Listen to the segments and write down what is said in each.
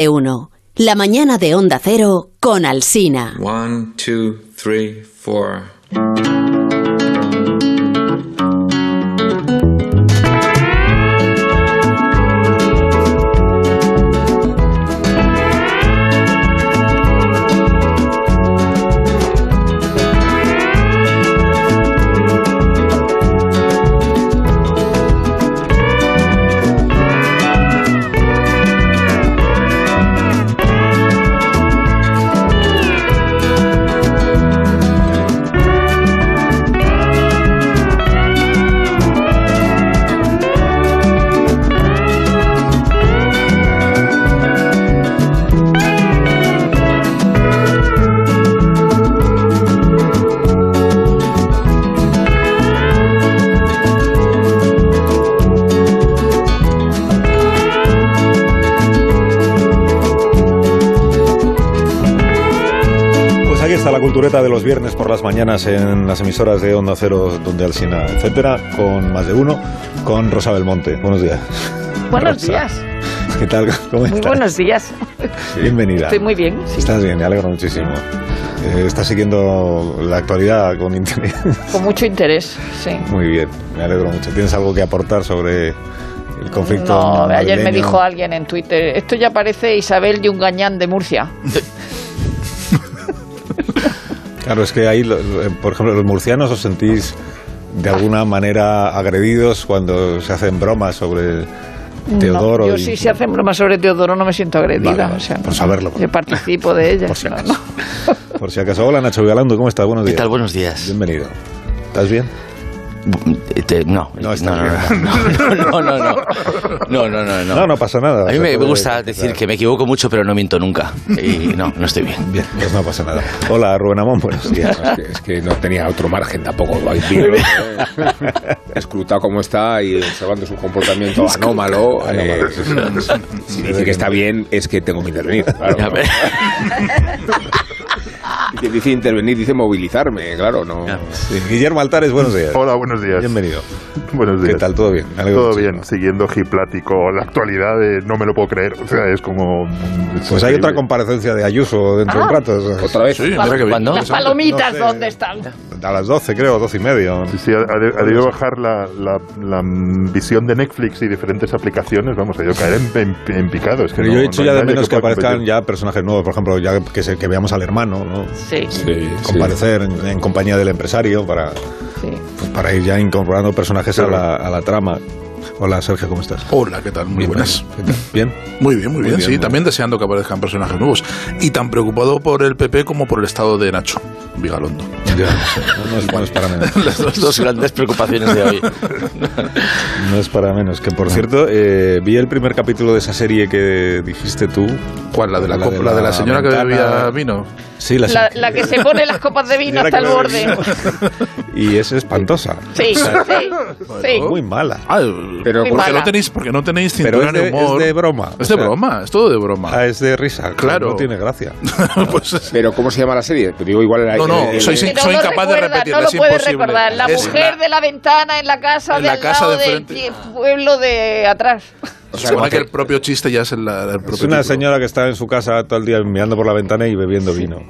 de uno. La mañana de Onda Cero con Alsina. Cultureta de los viernes por las mañanas en las emisoras de Onda Cero, donde Alsina, etcétera, con más de uno, con Rosa Belmonte. Buenos días. Buenos Rosa. días. ¿Qué tal? ¿Cómo Muy estás? buenos días. Bienvenida. Estoy muy bien. sí. Estás bien, me alegro muchísimo. Eh, estás siguiendo la actualidad con interés. Con mucho interés, sí. Muy bien, me alegro mucho. ¿Tienes algo que aportar sobre el conflicto? No, ayer me dijo alguien en Twitter, esto ya parece Isabel Yungañán de Murcia. Claro, es que ahí, lo- lo- por ejemplo, los murcianos os sentís de alguna manera agredidos cuando se hacen bromas sobre Teodoro. No, yo y- sí, si hacen bromas sobre Teodoro no me siento agredida. Vale, vale, o sea, por saberlo. Yo participo de ellas. Por si no, acaso. no. Por si acaso. Hola, Nacho Vigalando, ¿cómo estás? Buenos ¿Qué días. tal? Buenos días. Bienvenido. ¿Estás bien? Eh, te- no, No, no, no, no, no, no, no, no, no, no, no, no. No, no pasa nada. A mí me, gusta decir que me equivoco mucho, pero no miento nunca. Y no, no estoy bien. Bien, pues no pasa nada. Hola, Rubén Amón, buenos días. Es que, es que no tenía otro margen tampoco. ¿eh? Escrutado cómo está y observando su comportamiento anómalo. eh, si dice que está bien, es que tengo que intervenir. dice intervenir, dice movilizarme, claro, no. Sí, Guillermo Altares, buenos días. Hola, buenos días. Bienvenido. Buenos ¿Qué días. tal? ¿Todo bien? Todo bien, siguiendo Giplático, la actualidad de no me lo puedo creer. O sea, es como. es Pues hay otra comparecencia de Ayuso dentro de un Ah. rato. o sea, Otra vez. ¿Cuándo? Las palomitas, No sé. ¿dónde están? A las 12, creo, 12 y medio. Sí, sí, ha, ha de- ha debido bajar la, la- la, visión de Netflix y diferentes aplicaciones. Vamos, ha ido a caer en, en- en picado. Es que Pero no- yo he hecho ya de menos que, pueda aparezcan competir. ya personajes nuevos, por ejemplo, ya que, se- que veamos al hermano, ¿no? Sí, Sí, sí. comparecer en, en compañía del empresario para, sí. pues, para ir ya incorporando personajes a la, a la trama. Hola, Sergio, ¿cómo estás? Hola, ¿qué tal? Muy buenas. ¿Qué tal? ¿Bien? Muy bien, muy bien, bien, sí. muy También deseando que aparezcan personajes nuevos. Y tan preocupado por el PP como por el estado de Nacho Vigalondo. Ya, no, es, no es para menos. Las dos, dos grandes preocupaciones de hoy. No es para menos. Que por cierto, eh, vi el primer capítulo de esa serie que dijiste tú. ¿Cuál? ¿La de la, La de la, de la la señora que bebía vino? Sí, la, La, la que se pone las copas de vino hasta el borde. Y es espantosa. Sí, sí, sí. Muy mala. Ah, Pero porque mala. no tenéis, porque no tenéis es de, ni humor. es de broma. Es o de sea, broma, es todo de broma. Ah, es de risa. Claro. No tiene gracia. pues es- Pero ¿cómo se llama la serie? Te digo igual. No, no, el- soy no soy lo incapaz de recuerda, repetirlo, No lo es puedes imposible. recordar. La Es mujer la- de la ventana en la casa en de la al casa lado de del pueblo de atrás. O se sea, que que- el propio chiste ya es el, el propio Es una título. señora que está en su casa todo el día mirando por la ventana y bebiendo vino.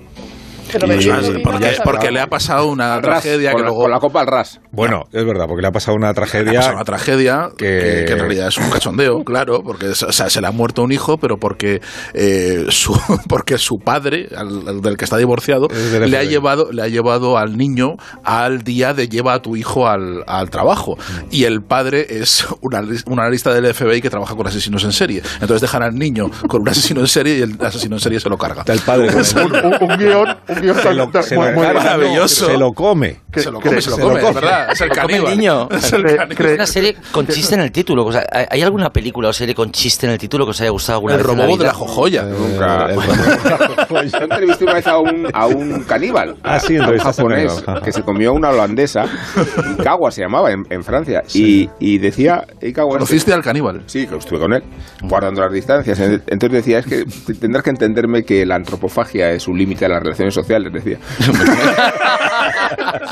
Pero Y- y- Porque, le ha pasado una ras, tragedia con, que la, luego con la copa al ras. Bueno, es verdad, porque le ha pasado una Le ha tragedia. pasado una tragedia que- que... que en realidad es un cachondeo, claro, porque o sea, se le ha muerto un hijo, pero porque eh, su porque su padre, al, al del que está divorciado, le ha FBI. llevado le ha llevado al niño al día de lleva a tu hijo al, al trabajo y el padre es una, una analista del FBI que trabaja con asesinos en serie. Entonces dejan al niño con un asesino en serie y el asesino en serie se lo carga. Está el padre Un, un- un guion, un se lo, tan- se muy- lo muy carga, maravilloso. Se lo come. que- se lo come, se lo come, es verdad, es el el caníbal. niño. Es el caníbal. Una serie con chiste en el título. O sea, ¿Hay alguna película o serie con chiste en el título que os haya gustado alguna El vez en la robot de la jojoya. Nunca. Eh, el- Yo entrevisté una vez a un, a un caníbal. Ah, sí, a un a japonés que se comió una holandesa. Ikawa se llamaba en, en Francia. Y, y decía. Ikawa, ¿Conociste al caníbal? Sí, que estuve con él, guardando las distancias. Entonces decía, es que tendrás que entenderme que la antropofagia es un límite a las relaciones sociales, decía.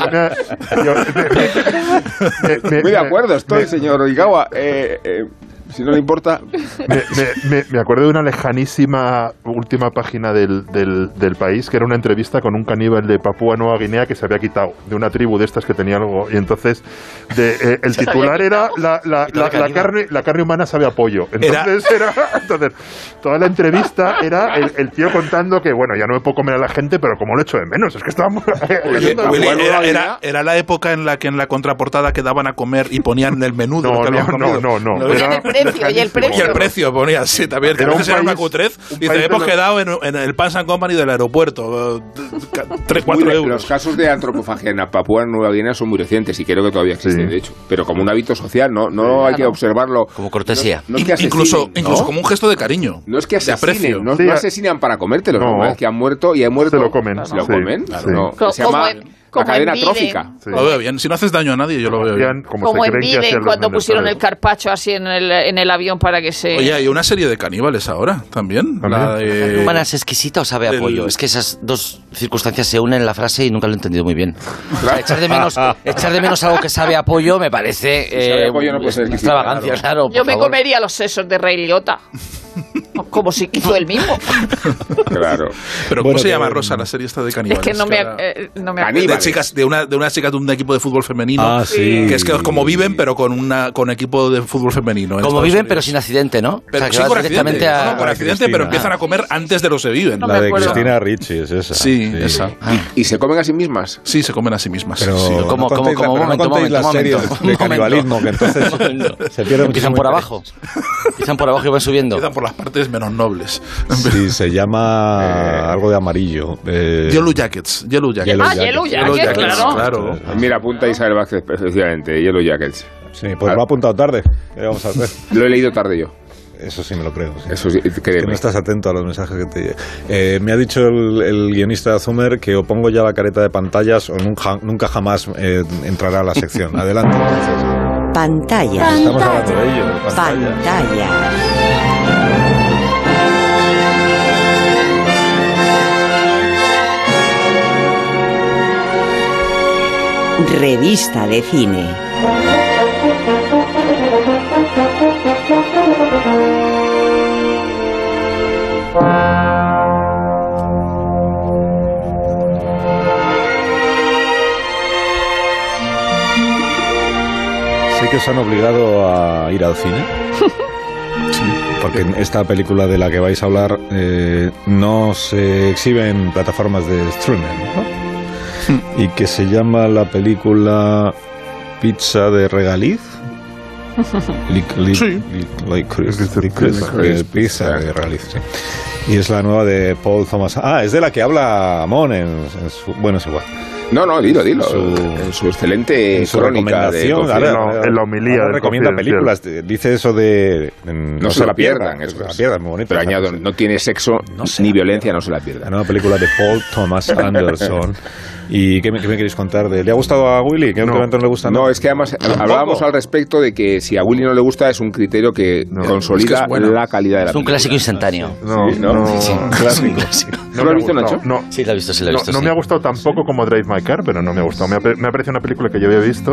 Una- yo- me- me- me- Muy de acuerdo estoy, señor Oigawa. Eh, eh, Si no le importa, Me, me- me- me acuerdo de una lejanísima última página del, del, del país, que era una entrevista con un caníbal de Papúa Nueva Guinea que se había quitado de una tribu de estas que tenía algo. Y entonces de, eh, el titular era la, la, la- la carne, la carne humana sabe a pollo. Entonces era, entonces, toda la entrevista era el, el tío contando que, bueno, ya no me puedo comer a la gente, pero como lo echo de menos, es que estábamos... Era, era- era la época en la que en la contraportada quedaban a comer y ponían el menú de No, lo que no, no, comido. no, no. Y Era el precio, y el precio. Y el precio ponía así también, que a veces era una cutrez. un Dice, hemos los- quedado en, en el Pans and Company del aeropuerto. eh, 3, Muy 4 re- euros. Los casos de antropofagia en Papúa Nueva Guinea son muy recientes y creo que todavía existen, Sí. de hecho. Pero como un hábito social, no, no hay que observarlo. Como cortesía. No, no es que In- incluso asesinen, incluso ¿no? como un gesto de cariño. No es que de aprecio. asesinen, no, Sí, no asesinan para comértelos, No. no, es que han muerto y han muerto. Se lo comen, ¿Se lo sí, comen? sí. No, Co- se llama como la cadena trófica. Sí. Lo veo bien. Si no haces daño a nadie, yo lo veo bien. Como, Como se en los cuando pusieron el carpacho así en el, en el avión para que se... Oye, hay una serie de caníbales ahora también. ¿También? La de- Humana es exquisita o sabe a el- pollo. Es que esas dos circunstancias se unen en la frase y nunca lo he entendido muy bien. O sea, echar, de menos, echar de menos algo que sabe a pollo me parece sabe a eh, pollo no puede ser extravagancia, claro. Yo me favor. comería los sesos de Ray Liotta. Como si hizo el mismo. Claro. Pero ¿cómo Bueno, se llama Rosa la serie esta de Es caníbales? que no me, eh, no me Caníbal. de chicas de una de unas chicas de un equipo de fútbol femenino Ah, sí. que es que como viven pero con una con equipo de fútbol femenino en Como viven, Unidos. pero sin accidente, ¿no? Pero o sea, que sí, vas con accidente, a... no, con accidente, Cristina. pero empiezan a comer antes de lo que viven. No La de acuerdo. Cristina Ricci es esa. Sí, esa. ¿Y se comen a sí mismas? Sí, se comen a sí mismas. Pero Sí. ¿Cómo, no cómo, contéis, cómo? la- pero no Momento, de canibalismo, que entonces se pierde Empiezan muchísimo por abajo. Empiezan por abajo y van subiendo. Empiezan por las partes menos nobles. Sí, se llama Eh, algo de amarillo. Eh, Yellow Jackets. Yellow Jackets. Yellow Ah, Jackets. Yellow Yellow Jackets, Jackets, claro. claro. Mira, apunta Isabel Vázquez, efectivamente, Yellow Jackets. Sí, pues lo ha apuntado tarde. ¿Qué vamos a hacer? Lo he leído tarde yo. Eso sí me lo creo. sí. Eso sí, Que créeme. no estás atento a los mensajes que te. Eh, me ha dicho el, el guionista de Zumer que o pongo ya la careta de pantallas o nunca, nunca jamás eh, entrará a la sección. Adelante. entonces. Pantalla. Estamos hablando de ello. de pantallas. Revista de cine. Sé que os han obligado a ir al cine. Porque esta película de la que vais a hablar eh, no se exhibe en plataformas de streaming, ¿no? Y que se llama la película Pizza de Regaliz. Lic- lic- Sí. lic- pizza. de Regaliz, sí. Y es la nueva de Paul Thomas. Ah, es de la que habla Mon en, en su... Bueno, es igual. No, no, dilo, dilo. Su- en su excelente en su crónica de ahora- la- en la homilía ahora recomienda películas, dice eso de en- No, se la pierdan, no eso se la pierdan, muy bonito. Pero añado, no tiene sexo No se ni la violencia, no se la La pierdan. nueva película de Paul Thomas Anderson. ¿Y qué me, qué me queréis contar? de ¿Le ha gustado a Willy? ¿Qué No. no. no le gusta? No, es que además hablábamos al respecto de que si a Willy no le gusta es un criterio que No. consolida Es que es bueno. la calidad de la Es un película. clásico instantáneo. No, Sí, ¿no? no, Sí, Un clásico. ¿No lo has ha visto. Nacho? No, Sí, la he visto, sí, la he no, visto. no sí. me ha gustado tampoco como Drive My Car, pero no me ha gustado. Me ha, me ha parecido una película que yo había visto.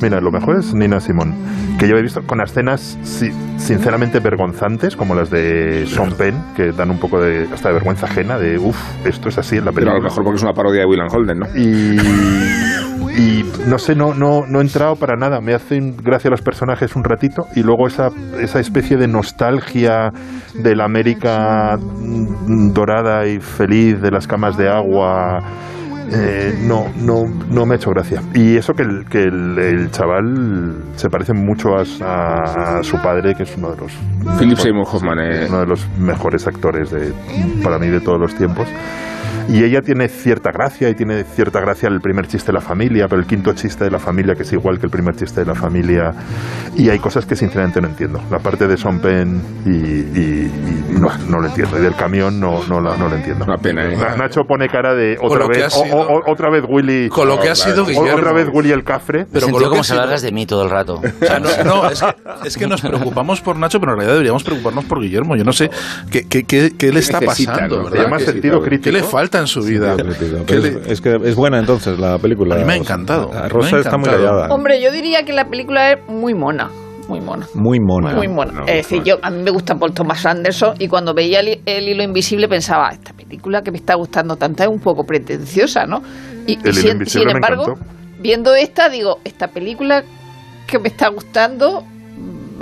Mira, lo mejor es Nina Simón, que yo había visto con escenas sí, sinceramente vergonzantes, como las de Sean Penn, que dan un poco de hasta de vergüenza ajena, de uff, esto es así en la Pero a película. lo mejor porque es una parodia de William Holden, ¿no? y, y no sé, no, no, no he entrado para nada. Me hacen gracia los personajes un ratito y luego esa, esa especie de nostalgia de la América mm, dorada y feliz de las camas de agua. Eh, no, no, no me ha hecho gracia. Y eso que el, que el, el chaval se parece mucho a, a su padre, que es uno de los Philip Seymour Hoffman, eh. uno de los mejores actores de, para mí de todos los tiempos. Y ella tiene cierta gracia y tiene cierta gracia el primer chiste de la familia, pero el quinto chiste de la familia, que es igual que el primer chiste de la familia. Y hay cosas que sinceramente no entiendo. La parte de Son Penn y, y- y no, no lo entiendo. Y del camión no, no, la- no lo entiendo. Una pena, ¿eh? Na- Nacho pone cara de otra vez, sido- o- otra vez Willy. Con lo que ha sido Guillermo. otra vez Willy el cafre. Me Pero con sentido lo que como si hablaras de mí todo el rato. O sea, no, no, es, que, es que nos preocupamos por Nacho, pero en realidad deberíamos preocuparnos por Guillermo. Yo no sé qué, qué, qué, qué le está necesita, pasando, no? ¿verdad? llama sentido ¿qué ¿Qué crítico. le falta en su vida? Pero ¿Qué es, le- es que es buena entonces la película. A mí me ha encantado, me Rosa ha está muy encantado. callada. Hombre, yo diría que la película es muy mona. muy mona. Muy mona. Muy mona. es decir, yo, a mí me gusta Paul Thomas Anderson y cuando veía el, el hilo invisible pensaba, esta película que me está gustando tanto es un poco pretenciosa, ¿no? Y, El me embargo, viendo esta, digo, esta película que me está gustando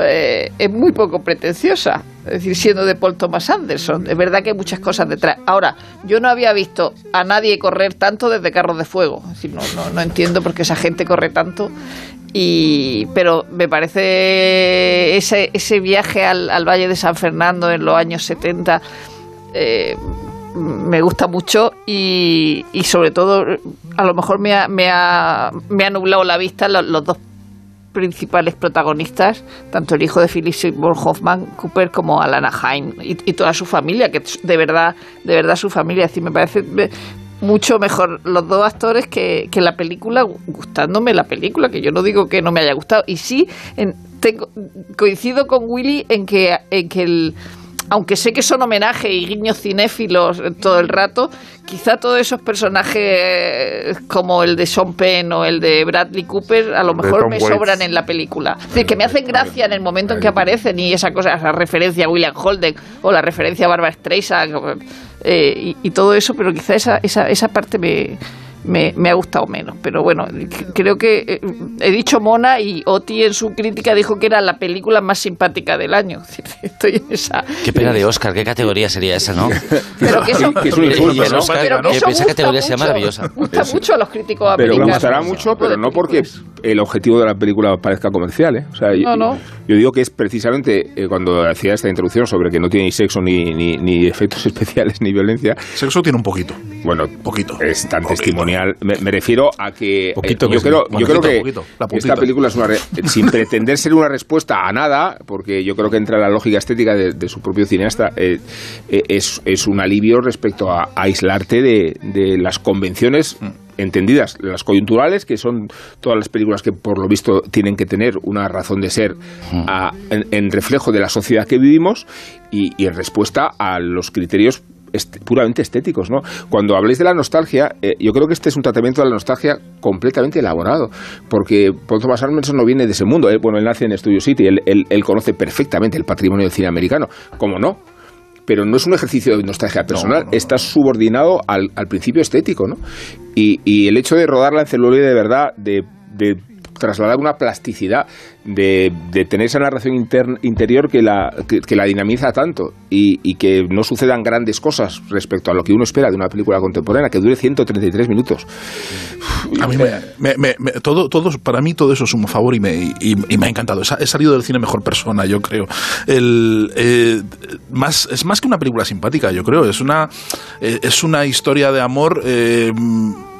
eh, es muy poco pretenciosa. Es decir, siendo de Paul Thomas Anderson. Es verdad que hay muchas cosas detrás. Ahora, yo no había visto a nadie correr tanto desde Carros de Fuego. Es decir, no, no, no entiendo por qué esa gente corre tanto. Y, pero me parece ese, ese viaje al, al Valle de San Fernando en los años 70 eh, me gusta mucho y, sobre todo a lo mejor me ha, me ha, me ha nublado la vista los, dos principales protagonistas, tanto el hijo de Philip Seymour Hoffman Cooper como Alan Haim y, toda su familia, que de verdad, de verdad su familia, decir, me parece mucho mejor los dos actores que, que la película, gustándome la película, que yo no digo que no me haya gustado, y sí en- tengo, coincido con Willy en que, en que el aunque sé que son homenajes y guiños cinéfilos todo el rato, quizá todos esos personajes como el de Sean Penn o el de Bradley Cooper a lo mejor me Waits. sobran en la película. Es decir, que me hacen gracia en el momento en que aparecen y esa cosa, esa referencia a William Holden o la referencia a Barbara Streisand eh, y, y todo eso, pero quizá esa, esa, esa parte me, me, me ha gustado menos. Pero bueno, creo que eh, he dicho Mona y Oti en su crítica dijo que era la película más simpática del año. Es decir, Estoy en esa. Qué pena de Oscar, qué categoría sería esa, ¿no? Pero que eso, Que es un insulto. Oscar, pero que que eso esa categoría sea mucho. maravillosa. Gusta mucho a los críticos Pero me americanos. gustará ese mucho, pero no porque películas. el objetivo de la película parezca comercial, ¿eh? O sea, yo, No, no. yo digo que es precisamente eh, cuando hacía esta introducción sobre que no tiene ni sexo, ni, ni, ni efectos especiales, ni violencia, Sexo tiene un poquito. Bueno, Poquito. es tan Poquito. testimonial. Me, me refiero a que eh, Poquito que yo creo, yo creo poquito, que poquito, esta película es una re- sin pretender ser una respuesta a nada, porque yo creo que entra en la lógica estética de, de su propio cineasta, eh, eh, es, es un alivio respecto a, a aislarte de, de las convenciones Mm. entendidas, las coyunturales, que son todas las películas que por lo visto tienen que tener una razón de ser a- en, en reflejo de la sociedad que vivimos y, y en respuesta a los criterios est- puramente estéticos, ¿no? Cuando habléis de la nostalgia, eh, yo creo que este es un tratamiento de la nostalgia completamente elaborado, porque Thomas Anderson no viene de ese mundo. eh, bueno, él nace en Studio City, él, él- él conoce perfectamente el patrimonio del cine americano, ¿cómo no? Pero no es un ejercicio de nostalgia personal, está subordinado al, al principio estético, ¿no? Y, y el hecho de rodarla en celuloide de verdad, de, de trasladar una plasticidad, de, tener esa narración intern- interior que la, que, la dinamiza tanto y, que no sucedan grandes cosas respecto a lo que uno espera de una película contemporánea, que dure 133 minutos. A mí me, todo, todo, para mí todo eso es un favor y me, y, me ha encantado. He salido del cine mejor persona, yo creo. El, eh, más, es más que una película simpática, yo creo. Es una, eh, es una historia de amor eh,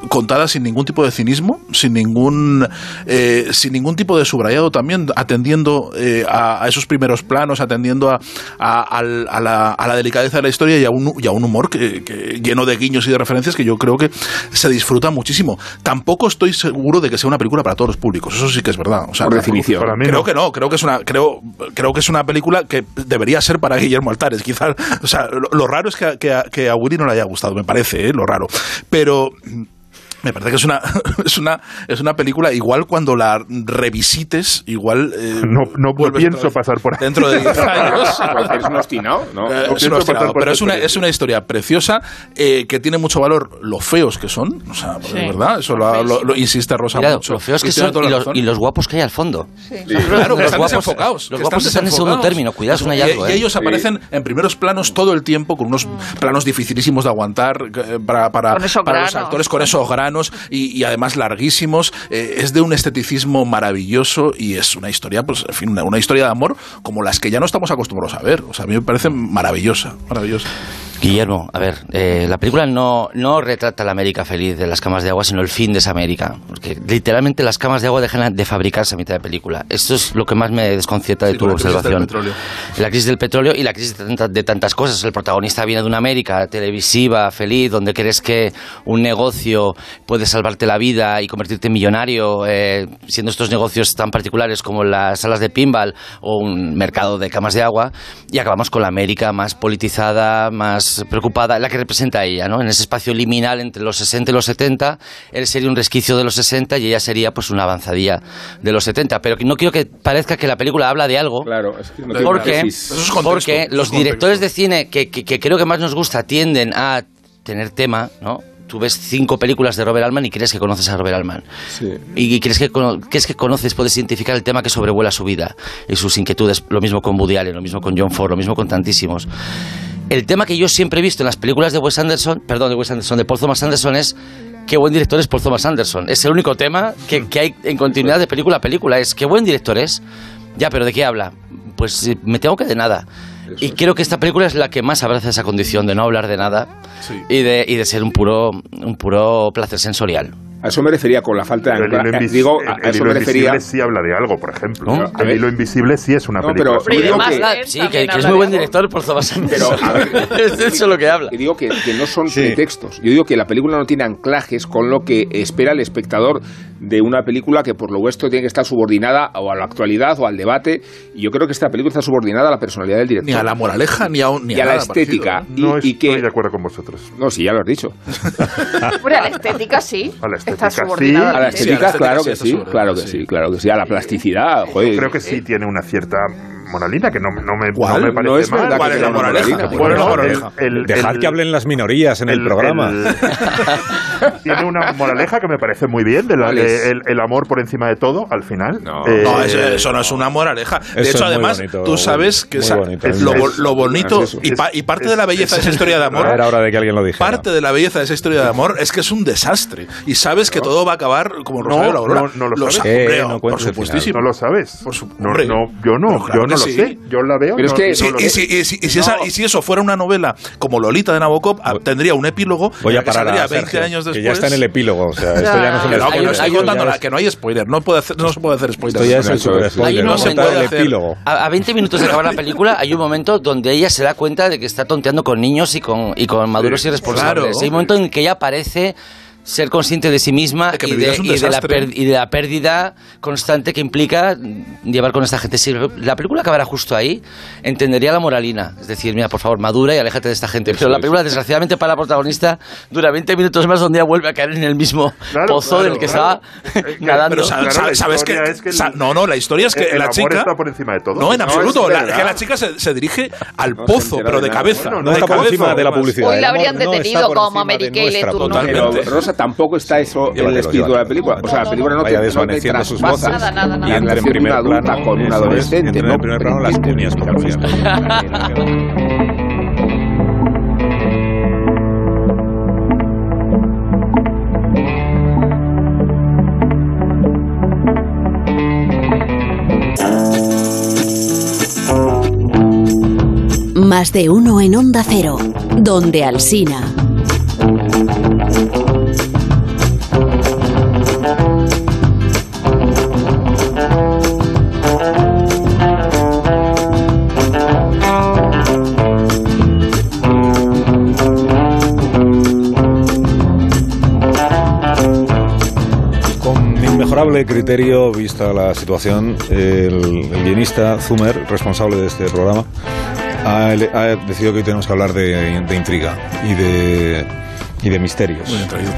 contada sin ningún tipo de cinismo, sin ningún, eh, sin ningún tipo de subrayado también, atendiendo eh, a, a esos primeros planos, atendiendo a, a- la, a la delicadeza de la historia y a un, y a un humor que, que- lleno de guiños y de referencias que yo creo que se disfruta muchísimo. Tampoco estoy seguro de que sea una película para todos los públicos, eso sí que es verdad. O sea, Por definición. Para mí Creo no. que no, creo que es una, creo, creo que es una película que debería ser para Guillermo Altares. Quizás, o sea, lo, lo raro es que, a- que, a- que a Willy no le haya gustado, me parece, ¿eh? lo raro. Pero me parece que es una, es una, es una película igual cuando la revisites, igual. eh, No, no vuelves pienso pasar por ahí. Dentro de 10 años. Es un obstinado, ¿no? Eh, No es pero es una, es una historia preciosa eh, que tiene mucho valor lo feos que son, o sea, Sí. verdad, eso lo, lo- lo insiste Rosa Mira, mucho. lo feos que son y los, y los guapos que hay al fondo. Claro, que Los están guapos- desenfocados. los que guapos están en segundo término, cuidado, es un Y- hallazgo, Y, ¿eh? ellos aparecen en primeros planos todo el tiempo con unos planos dificilísimos de aguantar para, para, para los actores con esos granos y, además larguísimos. Eh, es de un esteticismo maravilloso y es una historia, pues, en fin, una, una historia de amor como las que ya no estamos acostumbrados a ver. O sea, a mí me parece maravillosa, maravillosa. Guillermo, a ver, eh, la película no, no retrata la América feliz de las camas de agua, sino el fin de esa América. Porque literalmente las camas de agua dejan de fabricarse a mitad de película. Esto es lo que más me desconcierta de Sí, tu la crisis del observación. petróleo. La crisis del petróleo y la crisis de, tanta- de tantas cosas. El protagonista viene de una América televisiva, feliz, donde crees que un negocio puede salvarte la vida y convertirte en millonario, eh, siendo estos negocios tan particulares como las salas de pinball o un mercado de camas de agua. Y acabamos con la América más politizada, más más preocupada, la que representa a ella, ¿no? En ese espacio liminal entre los 60 y los 70, él sería un resquicio de los 60 y ella sería pues una avanzadilla de los 70. Pero no quiero que parezca que la película habla de algo. Claro, es que no Porque, es contexto, porque los directores de cine que, que- que creo que más nos gusta tienden a tener tema, ¿no? Tú ves cinco películas de Robert Altman y crees que conoces a Robert Altman. Sí. Y crees que, crees que conoces, puedes identificar el tema que sobrevuela su vida y sus inquietudes. Lo mismo con Woody Allen, lo mismo con John Ford, lo mismo con tantísimos. El tema que yo siempre he visto en las películas de Wes Anderson, perdón, de Wes Anderson, de Paul Thomas Anderson es qué buen director es Paul Thomas Anderson. Es el único tema que, que hay en continuidad de película a película. Es qué buen director es. Ya, pero ¿de qué habla? Pues eh, me tengo que de nada. Y creo que esta película es la que más abraza esa condición de no hablar de nada Sí. y, de, y de ser un puro, un puro placer sensorial. A eso me refería con la falta de Pero el invis- Digo, el- a, el a eso me refería. sí habla de algo, por ejemplo. ¿No? A El hilo invisible sí es una No, película. pero- Y digo además, que- Sí, que, que es muy de buen director por Thomas Pero, a ver, es eso lo que habla. Y digo que, que no son Sí. pretextos. Yo digo que la película no tiene anclajes con lo que espera el espectador de una película que por lo vuestro tiene que estar subordinada o a la actualidad o al debate. Y yo creo que esta película está subordinada a la personalidad del director. Ni a la moraleja, ni a, un- ni Y a la estética. parecido, ¿eh? Y- No y estoy que- de acuerdo con vosotros. No, sí, ya lo has dicho. Hombre, a la estética sí. A la estética Está sí. subordinada A la la Sí, estética, a la estética claro sí que está sí, claro que sí. sí, claro que sí. A la plasticidad, joder. Creo que sí tiene una cierta moralina que no, no me, ¿Cuál? no me No parece es mal. ¿Cuál es la moraleja? moralina, ¿Cuál es la Bueno, moraleja? el- el- Dejad el- que hablen las minorías en el, programa. el- tiene una moraleja que me parece muy bien, de la- el, el amor por encima de todo, al final. No. Eh, No, eso, eso no es una moraleja. De Eso hecho, además, bonito, tú sabes que muy esa- bonito. es lo, Es- lo bonito es y, pa- y parte Es- de la belleza de esa historia de amor. era hora de que alguien lo dijera. Parte de la belleza de esa historia de amor es que es un desastre. Y sabes que todo va a acabar como Rosario No, la Aurora. no, no lo Lo sabes. sa- Eh, hombre, por supuestísimo. no lo sabes. Por su- no, yo no, claro yo no lo sí. sé. Yo la veo. Pero es no- que- no Sí, lo y, si, y si- y si esa- No. y si eso fuera una novela como Lolita de Nabokov, ah, tendría un epílogo Voy a parar a 20 Sergio, años después. que ya está en el epílogo. O sea, esto Ya. no es un Que no, no estoy esto contando es- que no hay spoiler. No, puede hacer- no se puede hacer spoiler. Esto ya es No, el es- spoiler. No se momento trata de del hacer- epílogo. A, a 20 minutos de acabar la película hay un momento donde ella se da cuenta de que está tonteando con niños y con, y con maduros Sí, irresponsables. claro. Hay un momento en que ella parece ser consciente de sí misma De y, de, es y de la y de la pérdida constante que implica llevar con esta gente. Si la película acabara justo ahí, entendería la moralina. Es decir, mira, por favor, madura y aléjate de esta gente. Pero la película, desgraciadamente para la protagonista, dura 20 minutos más donde ella vuelve a caer en el mismo Claro, pozo claro, del que claro. estaba Es que- nadando. Pero sa- Claro, sa- la sabes que, es que el- no, no, la historia es que el la amor chica está por encima de todo. No, en No, absoluto. es La, que la chica se, se dirige al No pozo, pero de cabeza. Bueno, No de está por cabeza. encima de la publicidad. Hoy la amor habrían no detenido por como Mary Kay. Totalmente. Rosa tampoco está eso en el espíritu de la película. O sea, la película no te, no te sus voces. Nada, nada, nada. Y la entra en primer plano. con un adolescente. en primer plano las cuñas comerciales. Más de uno en Onda Cero, donde Alsina. Inmejorable criterio, vista la situación, el, el guionista Zumer, responsable de este programa, ha, ha decidido que hoy tenemos que hablar de, de intriga y de, y de misterios. Bien traído.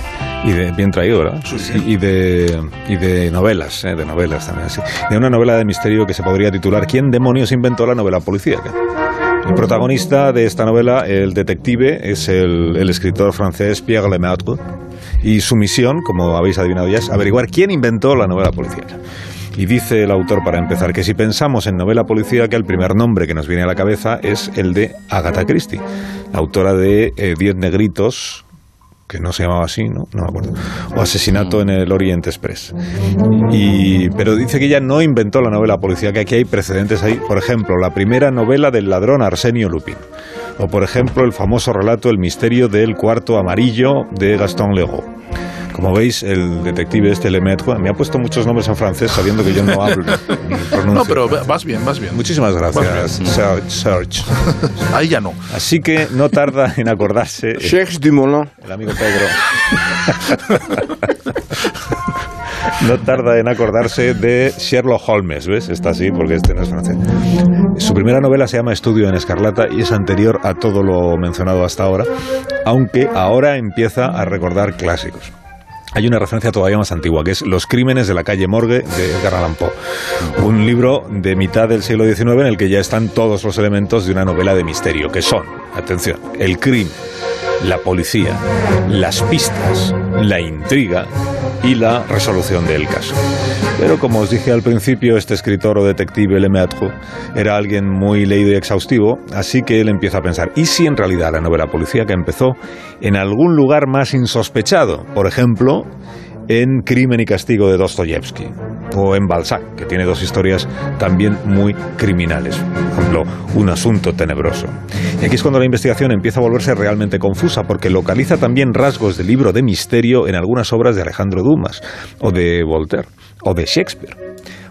Y de, bien traído, ¿verdad? Sí, sí. Y, y de, y de novelas, ¿eh? de novelas también, sí. De una novela de misterio que se podría titular ¿Quién demonios inventó la novela policíaca? El protagonista de esta novela, el detective, es el, el escritor francés Pierre Lemaitre y su misión, como habéis adivinado ya, es averiguar quién inventó la novela policíaca. Y dice el autor, para empezar, que si pensamos en novela policíaca, el primer nombre que nos viene a la cabeza es el de Agatha Christie, autora de eh, Diez Negritos, que no se llamaba así, ¿no? No me acuerdo. O Asesinato en el Orient Express. Pero dice que ella no inventó la novela policíaca, que aquí hay precedentes ahí. Por ejemplo, la primera novela del ladrón Arsenio Lupin. O, por ejemplo, el famoso relato El misterio del cuarto amarillo de Gaston Leroux. Como veis, el detective este Lemaitre me ha puesto muchos nombres en francés sabiendo que yo no hablo ni pronuncio. No, pero vas bien, vas bien. Muchísimas gracias, Ser- Serge. Ahí ya no. Así que no tarda en acordarse Cheikh Dumoulin. el amigo Pedro. no tarda en acordarse de Sherlock Holmes, ¿ves? Está así porque este no es francés. Su primera novela se llama Estudio en Escarlata y es anterior a todo lo mencionado hasta ahora, aunque ahora empieza a recordar clásicos. Hay una referencia todavía más antigua, que es Los crímenes de la calle Morgue de Edgar Allan Poe. Un libro de mitad del siglo XIX en el que ya están todos los elementos de una novela de misterio, que son, atención, el crimen, la policía, las pistas, la intriga y la resolución del caso. Pero como os dije al principio, este escritor o detective Lemaitre era alguien muy leído y exhaustivo, así que él empieza a pensar, ¿y si en realidad la novela policíaca empezó en algún lugar más insospechado? Por ejemplo, en Crimen y Castigo de Dostoyevsky en Balzac, que tiene dos historias también muy criminales. Por ejemplo, Un asunto tenebroso. Y aquí es cuando la investigación empieza a volverse realmente confusa, porque localiza también rasgos de libro de misterio en algunas obras de Alejandro Dumas, o de Voltaire, o de Shakespeare.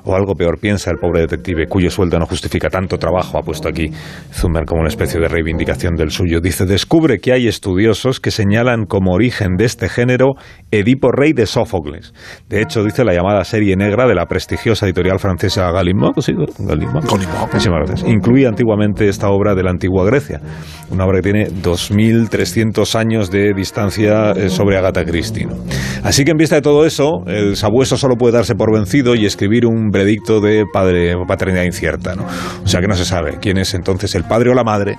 O algo peor piensa el pobre detective, cuyo sueldo no justifica tanto trabajo, ha puesto aquí Zumber como una especie de reivindicación del suyo. Dice, descubre que hay estudiosos que señalan como origen de este género Edipo Rey de Sófocles. De hecho, dice la llamada serie negra de la prestigiosa editorial francesa Gallimard, ¿sí? Gallimard. Gracias. Incluía antiguamente esta obra de la antigua Grecia, una obra que tiene 2.300 años de distancia eh, sobre Agatha Christie. ¿no? Así que en vista de todo eso, el sabueso solo puede darse por vencido y escribir un predicto de padre paternidad incierta. ¿no? O sea que no se sabe quién es entonces el padre o la madre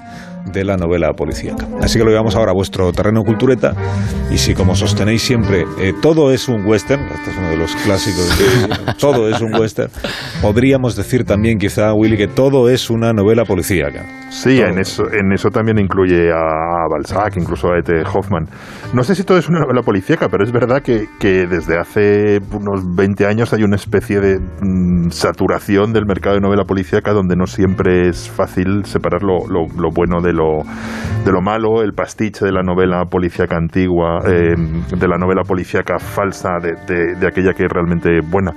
de la novela policíaca. Así que lo llevamos ahora a vuestro terreno cultureta y si como sostenéis siempre eh, todo es un western, este es uno de los clásicos, de, todo es un western, podríamos decir también quizá, Willy, que todo es una novela policíaca. Sí, Todo. en eso, en eso también incluye a Balzac, incluso a E.T. Hoffman. No sé si todo es una novela policíaca, pero es verdad que, que desde hace unos 20 años hay una especie de mm, saturación del mercado de novela policíaca donde no siempre es fácil separar lo, lo- lo bueno de lo, de lo malo, el pastiche de la novela policíaca antigua, eh, de la novela policíaca falsa, de, aquella que es realmente buena.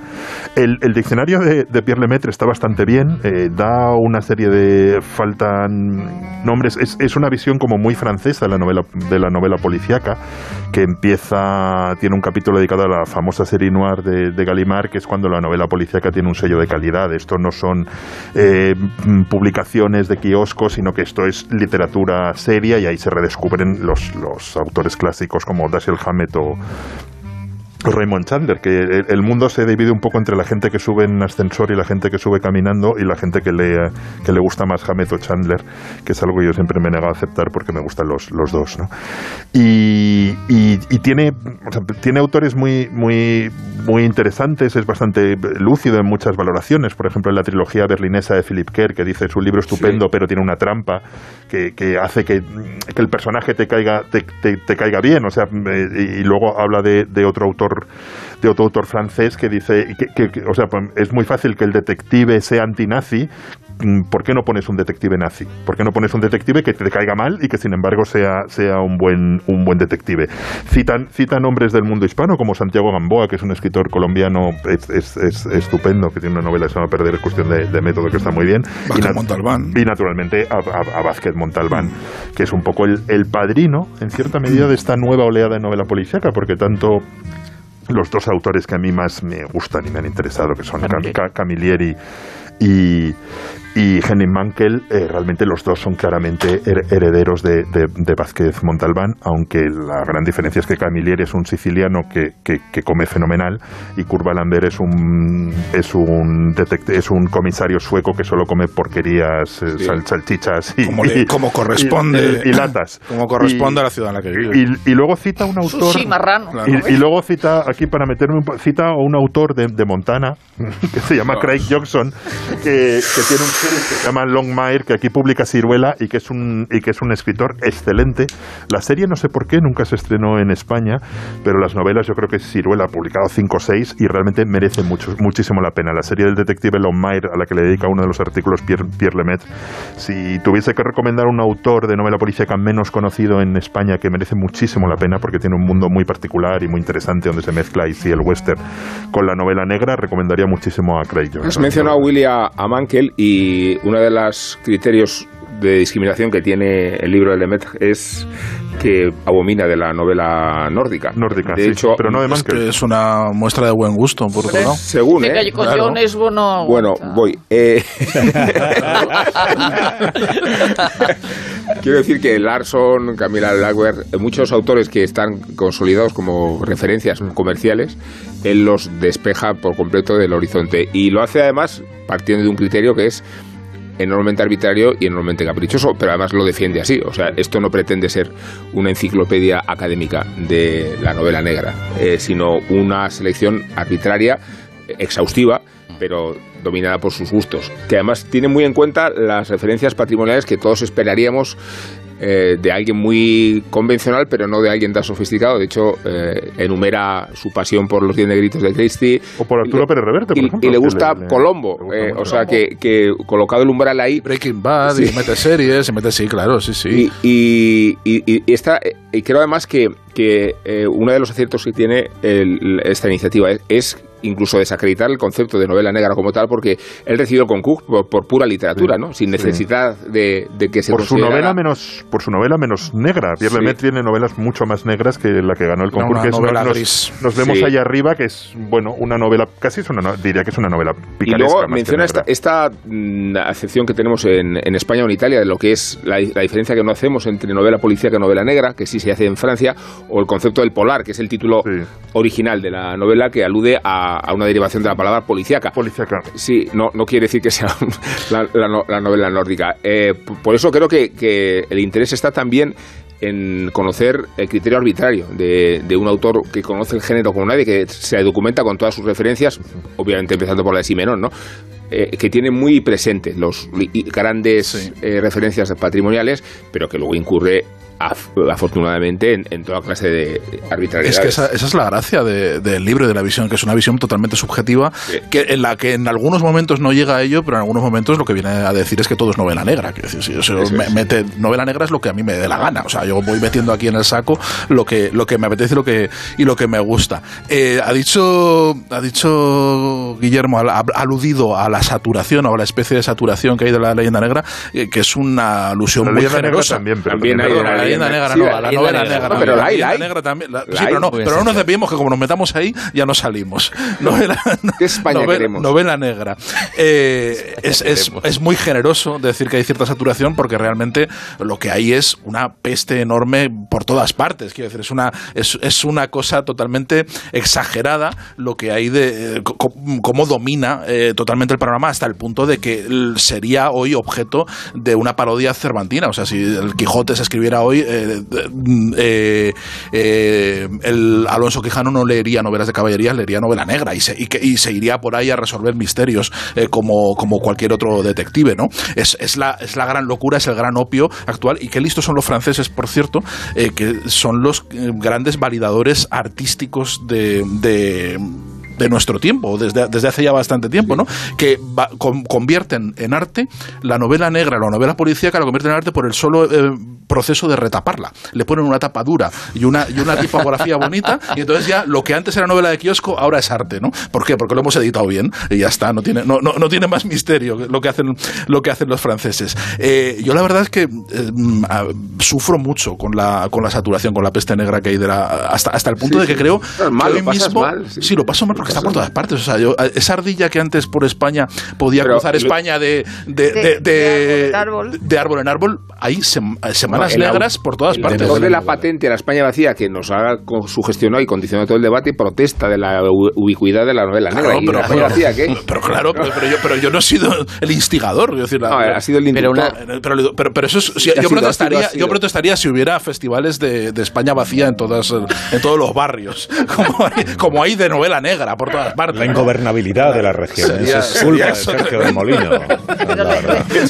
El, diccionario de, de Pierre Lemaitre está bastante bien, eh, da una serie de faltan nombres, es, una visión como muy francesa de la novela de la novela policíaca que empieza tiene un capítulo dedicado a la famosa serie noir de, de Gallimard, que es cuando la novela policíaca tiene un sello de calidad. Esto no son eh, publicaciones de kiosco, sino que esto es literatura seria y ahí se redescubren los, los autores clásicos como Dashiell Hammett o Raymond Chandler, que el, mundo se divide un poco entre la gente que sube en ascensor y la gente que sube caminando y la gente que le, que le gusta más Hammett o Chandler, que es algo que yo siempre me he negado a aceptar porque me gustan los, los dos. ¿no? Y, y- y tiene, o sea, tiene autores muy, muy, muy interesantes, es bastante lúcido en muchas valoraciones. Por ejemplo, en la trilogía berlinesa de Philip Kerr, que dice es un libro estupendo, pero tiene una trampa que, que hace que, que el personaje te caiga, te, te- te caiga bien. O sea, eh, y, y luego habla de, de otro autor de otro autor francés que dice que, que- que, o sea, pues, es muy fácil que el detective sea antinazi. mm, ¿Por qué no pones un detective nazi? ¿Por qué no pones un detective que te caiga mal y que sin embargo sea, sea un buen un buen detective? Citan, citan hombres del mundo hispano como Santiago Gamboa, que es un escritor colombiano es, es- es estupendo, que tiene una novela que se llama Perder es cuestión de, de método que está muy bien. Vázquez Y Montalbán. y naturalmente a, a- a Vázquez Montalbán, que es un poco el, el padrino, en cierta medida, de esta nueva oleada de novela policíaca, porque tanto los dos autores que a mí más me gustan y me han interesado, que son Cam- Ca- Camilleri y, y Henning Mankell, eh, realmente los dos son claramente her- herederos de, de- de Vázquez Montalbán, aunque la gran diferencia es que Camilleri es un siciliano que, que- que come fenomenal y Kurt Lambert es un es un es un comisario sueco que solo come porquerías, eh, sal- salchichas y, Como, le- y- como corresponde. y- y latas. Como corresponde Y- a la ciudad en la que vive. y, y luego cita un autor Sushi marrano. Claro. y, y luego cita, aquí para meterme un cita a un autor de, de Montana, que se llama Craig Johnson, que, que tiene un se llama Longmire, que aquí publica Ciruela y que, es un, y que es un escritor excelente. La serie no sé por qué, nunca se estrenó en España, pero las novelas yo creo que Ciruela ha publicado 5 o 6 y realmente merece mucho, muchísimo la pena. La serie del detective Longmire, a la que le dedica uno de los artículos Pierre, Pierre Lemaitre, si tuviese que recomendar un autor de novela policíaca menos conocido en España que merece muchísimo la pena porque tiene un mundo muy particular y muy interesante donde se mezcla y sí el western con la novela negra, recomendaría muchísimo a Craig Johnson. Has mencionado, Willy, a, a Mankell y uno de los criterios de discriminación que tiene el libro de Lemet es que abomina de la novela nórdica. Nórdica, de sí, hecho, pero no de Es, que es una muestra de buen gusto, por otro lado. según, Venga, ¿eh? yo con claro. John Bueno, voy. Eh, Quiero decir que Larson, Camila Laguer, muchos autores que están consolidados como referencias comerciales, él los despeja por completo del horizonte. Y lo hace además partiendo de un criterio que es enormemente arbitrario y enormemente caprichoso, pero además lo defiende así. O sea, esto no pretende ser una enciclopedia académica de la novela negra, eh, sino una selección arbitraria, exhaustiva, pero dominada por sus gustos, que además tiene muy en cuenta las referencias patrimoniales que todos esperaríamos eh, de alguien muy convencional, pero no de alguien tan sofisticado. De hecho, eh, enumera su pasión por los diez negritos de Christie. O por Arturo Pérez Reverte, por y, ejemplo, y le gusta le- Colombo, le gusta eh, o sea que, que colocado el umbral ahí, Breaking Bad, Sí. y mete series, y mete, sí, claro, sí, sí. y, y, y- esta, creo además que, que uno de los aciertos que tiene el- esta iniciativa es, es incluso desacreditar el concepto de novela negra como tal, porque él recibió el concurso por, por pura literatura, ¿no? Sin necesidad de, de que se por su novela menos por su novela menos negra Pierre Sí. Lemaitre tiene novelas mucho más negras que la que ganó el concurso que es- novela nos, gris. nos vemos Sí. allá arriba que es bueno una novela casi es una diría que es una novela Y picaresca luego más que menciona esta, esta mm, acepción que tenemos en, en España o en Italia de lo que es la, la diferencia que no hacemos entre novela policíaca y novela negra, que sí se hace en Francia, o el concepto del polar, que es el título Sí. original de la novela que alude a, a una derivación de la palabra policíaca. policíaca Sí, no, no quiere decir que sea la, la no- la novela nórdica. Eh, por eso creo que, que el interés está también en conocer el criterio arbitrario de, de un autor que conoce el género como nadie, que se documenta con todas sus referencias, obviamente empezando por la de Simenón, ¿no? Eh, que tiene muy presentes los grandes Sí. eh, referencias patrimoniales, pero que luego incurre af- afortunadamente en, en toda clase de arbitrariedades. Es que esa, esa es la gracia de- del libro y de la visión, que es una visión totalmente subjetiva, Sí. que en la que en algunos momentos no llega a ello, pero en algunos momentos lo que viene a decir es que todo es novela negra. Quiero decir, si me- mete, novela negra es lo que a mí me dé la gana. O sea, yo voy metiendo aquí en el saco lo que, lo que me apetece y lo que, y lo que me gusta. Eh, ha dicho, ha dicho Guillermo, ha, ha aludido a la saturación o a la especie de saturación que hay de la leyenda negra, eh, que es una alusión la muy generosa. también pero También hay la leyenda negra sí, no, la leyenda novela negra. negra. Pero la hay, leyenda negra también. sí, pero no, Muy pero no nos desviemos que como nos metamos ahí ya no salimos. Novela, ¿Qué España novela, queremos? novela negra. Eh, es, es- queremos. es muy generoso decir que hay cierta saturación porque realmente lo que hay es una peste enorme por todas partes. Quiero decir, es una, es, es una cosa totalmente exagerada lo que hay de eh, cómo domina eh, totalmente el panorama hasta el punto de que sería hoy objeto de una parodia cervantina. O sea, si el Quijote se escribiera hoy, eh, eh, eh, el Alonso Quijano no leería novelas de caballería, leería novela negra y se, iría por ahí a resolver misterios como, cualquier otro detective, ¿no? Es, la, gran locura, es el gran opio actual y qué listos son los franceses, por cierto, que son los grandes validadores artísticos de de nuestro tiempo, desde, desde hace ya bastante tiempo, ¿no? Que va- con- convierten en arte la novela negra, la novela policíaca, la convierten en arte por el solo eh, proceso de retaparla. Le ponen una tapa dura y una, y una tipografía bonita, y entonces ya lo que antes era novela de kiosco, ahora es arte, ¿no? ¿Por qué? Porque lo hemos editado bien y ya está, no tiene, no, no, no tiene más misterio lo que hacen, lo que hacen los franceses. Eh, yo la verdad es que eh, sufro mucho con la, con la saturación, con la peste negra que hay de la, hasta, hasta el punto Sí, de que sí. creo mal, que lo hoy pasas mismo, mal, sí. sí, lo paso mal porque está por todas partes. O sea, yo, esa ardilla que antes por España podía Pero cruzar lo- España de, de, De- de, de árbol en árbol. de árbol en árbol, hay sem- semanas No, el negras por todas El partes. autor de la patente a la España vacía que nos ha sugestionado y condicionado todo el debate protesta de la ubicuidad de la novela Claro, negra. ¿Y pero, la España pero- vacía qué? pero claro, pero, pero yo, pero yo no he sido el instigador. quiero decir, la- No, ha sido el Pero una- pero, pero, pero eso es, si- yo, sido, protestaría, ha sido, ha sido. yo protestaría si hubiera festivales de, de España vacía en todas en todos los barrios, como hay, como hay de novela negra por todas partes. La ingobernabilidad de la región. Sería- es culpa de Sergio del Molino.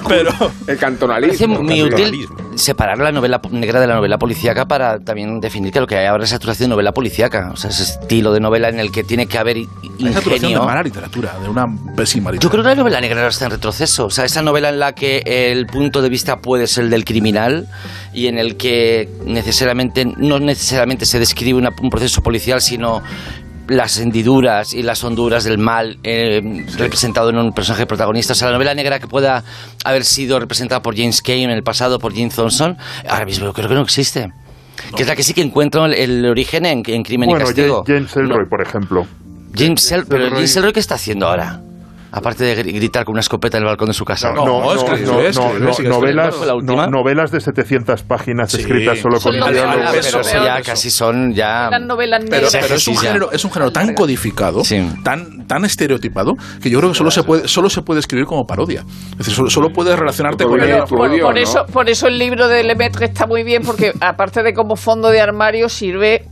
Pero El Parece cantonalismo. muy útil separar la novela negra de la novela policíaca para también definir que lo que hay ahora es saturación de novela policíaca. O sea, ese estilo de novela en el que tiene que haber i- hay saturación de ingenio. mala literatura, de una pésima Yo literatura. creo que la novela negra está en retroceso. O sea, esa novela en la que el punto de vista puede ser el del criminal y en el que necesariamente, no necesariamente se describe una- un proceso policial, sino las hendiduras y las honduras del mal eh, representado en un personaje protagonista. O sea, la novela negra que pueda haber sido representada por James Kane en el pasado, por Jim Thompson, ahora mismo yo creo que no existe. Que es la que sí que encuentro el, el origen en, en Crimen Bueno, y Castigo. James Elroy, No, por ejemplo. James El- pero Elroy- James Elroy, ¿qué está haciendo ahora? Aparte de gri- gritar con una escopeta en el balcón de su casa. No, No, no, novelas, de 700 páginas Sí. escritas solo con Eso, ya casi son ya... Las novelas Pero, es, un género, es un género tan codificado, Sí. tan, tan estereotipado, que yo creo que solo se puede, solo se puede escribir como parodia. Es decir, solo, solo puedes relacionarte con tu por, odio, por ¿no? eso, por eso el libro de Lemaitre está muy bien, porque aparte de como fondo de armario, sirve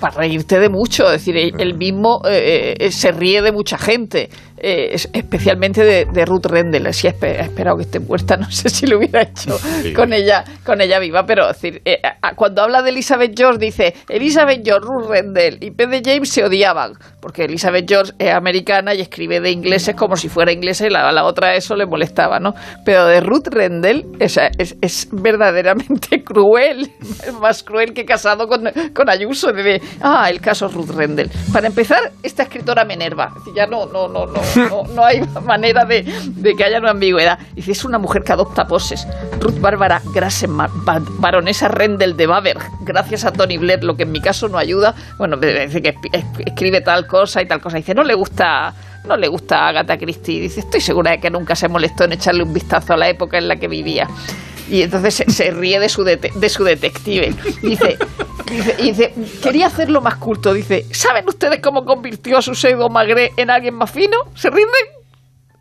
para reírte de mucho. Es decir, él, él mismo eh, eh, se ríe de mucha gente, eh, es- especialmente de, de Ruth Rendell. Si espe- ha esperado que esté muerta, no sé si lo hubiera hecho con ella con ella viva, pero es decir, eh, cuando habla de Elizabeth George, dice Elizabeth George, Ruth Rendell y P. de James se odiaban, porque Elizabeth George es americana y escribe de ingleses como si fuera inglesa y la, la otra eso le molestaba, ¿no? Pero de Ruth Rendell sea, es, es verdaderamente cruel, más cruel que casado con, con Ayuso. De, ah, el caso Ruth Rendell. Para empezar, esta escritora me enerva. Es ya no, no, no, no, no, no hay manera de, que haya una ambigüedad. Dice, es una mujer que adopta poses. Ruth Bárbara Grassenmar, ba- baronesa Rendell de Baber, gracias a Tony Blair, lo que en mi caso no ayuda. Bueno, dice que escribe tal cosa y tal cosa. Dice, no le gusta no le gusta a Agatha Christie. Dice, estoy segura de que nunca se molestó en echarle un vistazo a la época en la que vivía. Y entonces se, ríe de su, de su detective. Dice, dice, dice, quería hacerlo más culto. Dice, ¿saben ustedes cómo convirtió a su pseudo Magré en alguien más fino? ¿Se rinden?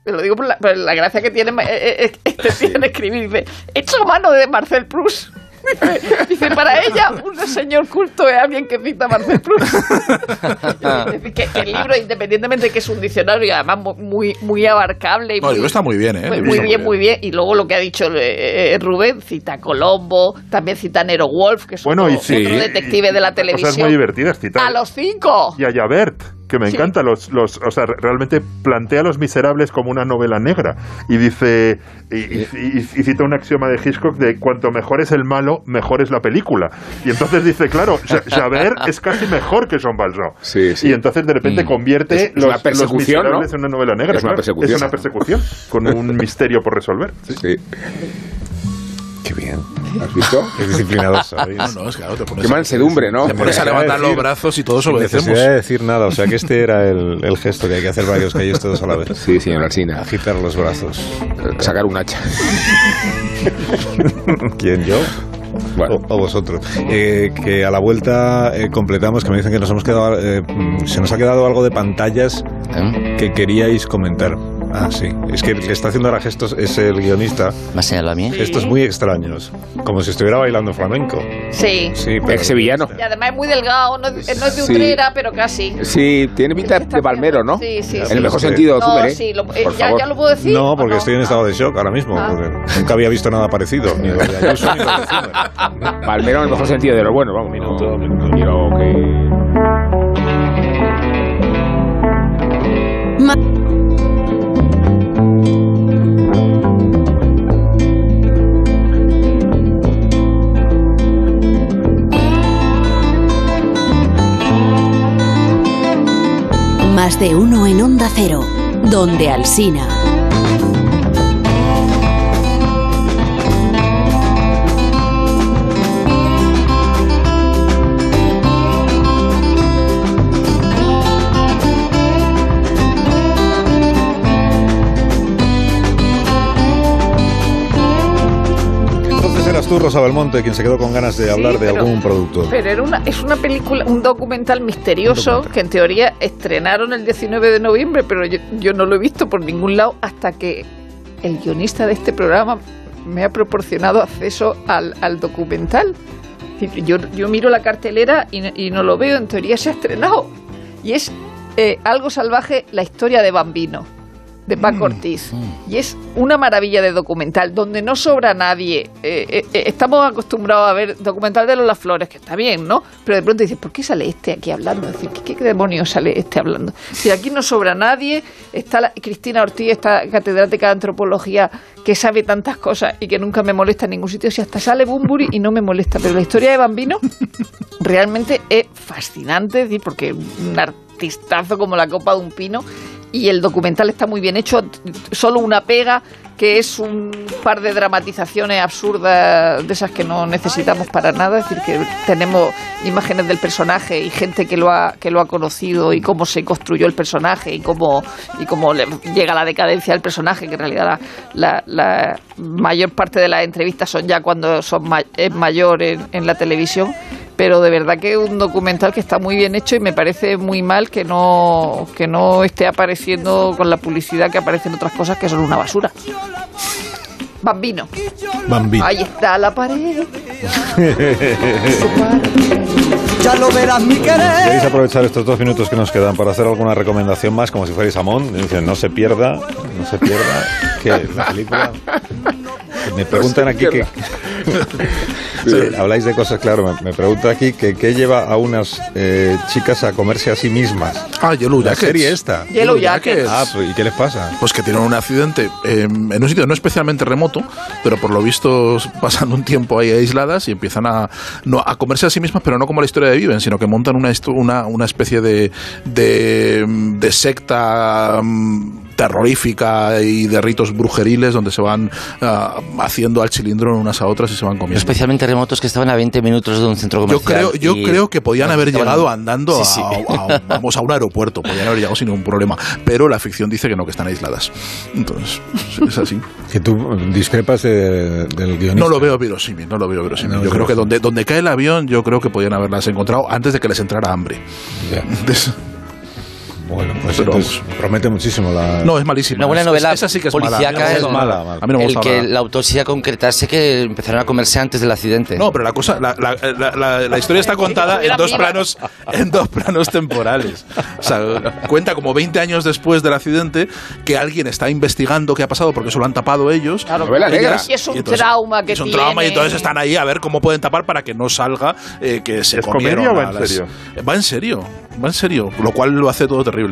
Lo digo por la, gracia que tiene eh, eh, este tío en escribir. Dice, hecho mano de Marcel Proust. Dice, para ella, un señor culto es alguien que cita a Marcel Proust. Es decir, que, que el libro, independientemente de que es un diccionario y además mu- muy, muy abarcable. Y No, el libro está muy bien, ¿eh? Muy, bien, muy bien. Y luego lo que ha dicho eh, eh, Rubén, cita a Colombo, también cita a Nero Wolf, que es Bueno, otro, y sí. otro detective de la Cosas televisión. muy divertidas, cita. ¡A los cinco! Y a Javert, que me Sí. encanta. Los, los, o sea, realmente plantea a Los Miserables como una novela negra. Y dice, y, y- y- y cita un axioma de Hitchcock de cuanto mejor es el malo, mejor es la película. Y entonces dice, claro, Ja- Javert es casi mejor que Jean Valjean. Sí, sí. Y entonces de repente Mm. convierte Es- los, una los persecución, Miserables ¿no? en una novela negra. Es una claro. persecución. Es una persecución con un misterio por resolver. sí. Sí. Qué bien. ¿Has visto? Qué disciplinados sois. No, no, es claro, te pones, Qué mansedumbre, ¿no? te pones a levantar los brazos y todos obedecemos. necesidad de decir nada, o sea que este era el, el gesto que hay que hacer para que os calléis todos a la vez. Sí, señor Alsina. Agitar los brazos. Sacar un hacha. ¿Quién, yo? Bueno. O, o vosotros. Eh, que a la vuelta eh, completamos, que me dicen que nos hemos quedado, eh, mm, se nos ha quedado algo de pantallas ¿Eh? que queríais comentar. Ah, sí. Es que el que está haciendo ahora gestos es el guionista. ¿Me has señalado a mí? Gestos muy extraños. Como si estuviera bailando flamenco. Sí. Sí, pero... Ex sevillano. Y además es muy delgado, no, es- no es de Sí. Utrera, pero casi. Sí, tiene pinta de palmero, ¿no? Sí, sí, En sí. el mejor Sí. sentido, No, Zumer, ¿eh? sí, lo- eh, Por ya, lo puedo decir. No, ¿o porque estoy en estado de shock ahora mismo. Ah. porque nunca había visto nada parecido. Ni lo de Ayuso, ni lo de Zimmer. Palmero en el mejor sentido de lo bueno, vamos. No, no quiero que... Más de uno en Onda Cero, donde Alsina. Tú, Rosa Belmonte, quien se quedó con ganas de Sí, hablar de pero- algún productor. Pero era una, es una película, un documental misterioso que en teoría estrenaron el 19 de noviembre, pero yo, yo no lo he visto por ningún lado hasta que el guionista de este programa me ha proporcionado acceso al, al documental. Yo miro la cartelera y, no- y no lo veo, en teoría se ha estrenado. Y es eh, Algo Salvaje, la historia de Bambino, de Paco Ortiz. Y es una maravilla de documental, donde no sobra nadie. Eh, eh, eh, estamos acostumbrados a ver documental de Lola Flores, que está bien, ¿no? Pero de pronto dices, ¿por qué sale este aquí hablando? Es decir, ¿qué, qué demonios sale este hablando? Si aquí no sobra nadie, está la- Cristina Ortiz, esta catedrática de antropología, que sabe tantas cosas y que nunca me molesta en ningún sitio. Si hasta sale Bumburi y no me molesta. Pero la historia de Bambino realmente es fascinante, es decir, porque un artista artistazo como la copa de un pino y el documental está muy bien hecho, solo una pega que es un par de dramatizaciones absurdas de esas que no necesitamos para nada, es decir, que tenemos imágenes del personaje y gente que lo ha que lo ha conocido y cómo se construyó el personaje y cómo y cómo le llega la decadencia del personaje, que en realidad la, la- la mayor parte de las entrevistas son ya cuando son ma- es mayor en, en la televisión pero de verdad que es un documental que está muy bien hecho y me parece muy mal que no que no esté apareciendo con la publicidad que aparecen otras cosas que son una basura. Bambino. Bambino. Ahí está la pared. Ya lo verás mi querer. ¿Queréis aprovechar estos dos minutos que nos quedan para hacer alguna recomendación más, como si fuerais Amón? Dicen, no se pierda, no se pierda, que la película... Me preguntan aquí que... Sí, habláis de cosas, claro, me, me preguntan aquí que qué lleva a unas eh, chicas a comerse a sí mismas. Ah, Yellow La Jackets. serie esta. Yellow Jackets. Ah, pues, ¿y qué les pasa? Pues que tienen un accidente eh, en un sitio no especialmente remoto, pero por lo visto pasando un tiempo ahí aisladas y empiezan a, no, a comerse a sí mismas, pero no como la historia de Viven, sino que montan una, una, una especie de, de, de secta mm, terrorífica y de ritos brujeriles donde se van ah, haciendo al cilindro unas a otras y se van comiendo. Especialmente remotos que estaban a 20 minutos de un centro Yo comercial. creo, yo y- creo que podían haber estaban- llegado andando Sí, sí. A, a- vamos, a un aeropuerto, podían haber llegado sin ningún problema, pero la ficción dice que no, que están aisladas. Entonces, es así. Que tú discrepas de- del guionista. No lo veo verosímil, no lo veo verosímil. No, yo creo que donde, donde cae el avión, yo creo que podían haberlas encontrado antes de que les entrara hambre. Ya. Entonces, Bueno, pues Pero entonces promete muchísimo la... no, es malísima. Una buena Es- novela Esa sí que es policíaca mala. A mí no me es gusta mala, mala. A mí no me el gusta que nada. la autopsia concretase que empezaron a comerse antes del accidente. No, pero la cosa, la, la- la- la- la historia está contada en dos planos, en dos planos temporales. O sea, cuenta como 20 años después del accidente que alguien está investigando qué ha pasado porque eso lo han tapado ellos. Claro, Novela negra. Y es un Y entonces- trauma que es un tiene. trauma y entonces están ahí a ver cómo pueden tapar para que no salga eh, que se ¿Es comieron comedia o va a en las- serio? Va en serio, va en serio, lo cual lo hace todo terrible.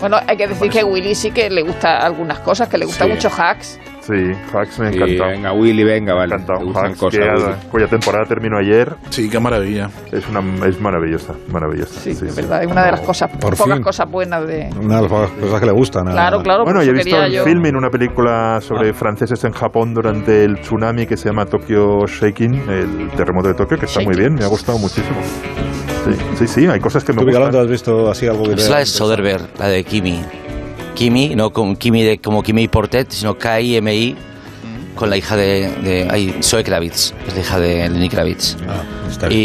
Bueno, hay que decir que a Willy sí que le gusta algunas cosas, que le gusta Sí. mucho hacks. Sí, Hacks me ha Sí, venga, Willy, venga, Me vale. Te gustan Hacks, cosas, que- Willy. cuya temporada terminó ayer, Sí, qué maravilla. es, una, es maravillosa, maravillosa. Sí, es verdad, es una de las cosas, Por pocas fin. cosas buenas de. Una de las pocas cosas que le gustan. a- Claro, claro. Bueno, yo he visto en yo- filming una película sobre franceses en Japón durante el tsunami que se llama Tokyo Shaking, el terremoto de Tokio, que está muy bien, me ha gustado muchísimo. Sí, sí, sí, hay cosas que me ¿Tú, Vigalondo, gustan. has visto así algo que Es la de? Soderbergh, la de Kimi. Kimi, no como Kimi de como Kimi Portet, sino K-I-M-I, con la hija de, de ay, Zoe Kravitz, es la hija de Lenny Kravitz. Ah, está bien.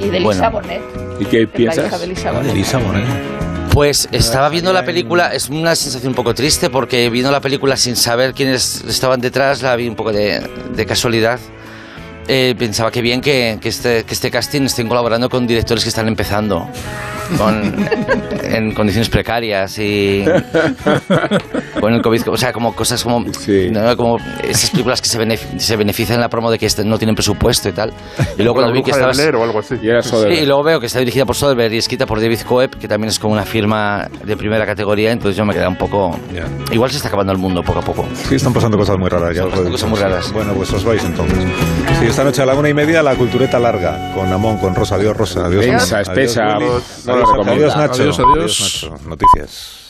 Y Y de Bueno. Lisa Bonet. ¿Y qué que es La piensas? hija de Lisa Ah, de. Lisa Bonet. Pues estaba viendo la película, es una sensación un poco triste porque viendo la película sin saber quiénes estaban detrás, la vi un poco de, de casualidad. Eh, pensaba que bien que, que este, que este casting estén colaborando con directores que están empezando, con, en condiciones precarias y con el COVID, o sea, como cosas como, Sí. ¿no? como esas películas que se, benef- se benefician en la promo de que este- no tienen presupuesto y tal. Y luego cuando vi que estabas... O algo así. Y Sí, y luego veo que está dirigida por Soderbergh y escrita por David Coeb, que también es como una firma de primera categoría, entonces yo me quedé un poco... Ya. Igual se está acabando el mundo poco a poco. Sí, están pasando cosas muy raras. Ya Están pasando cosas muy raras. Bueno, pues os vais entonces. Sí, esta noche a la una y media la cultureta larga con Amón, con Rosa. Adiós, Rosa. Adiós, Amón. espesa, Adiós, no Adiós, Nacho. Adiós, adiós. Nacho. Noticias.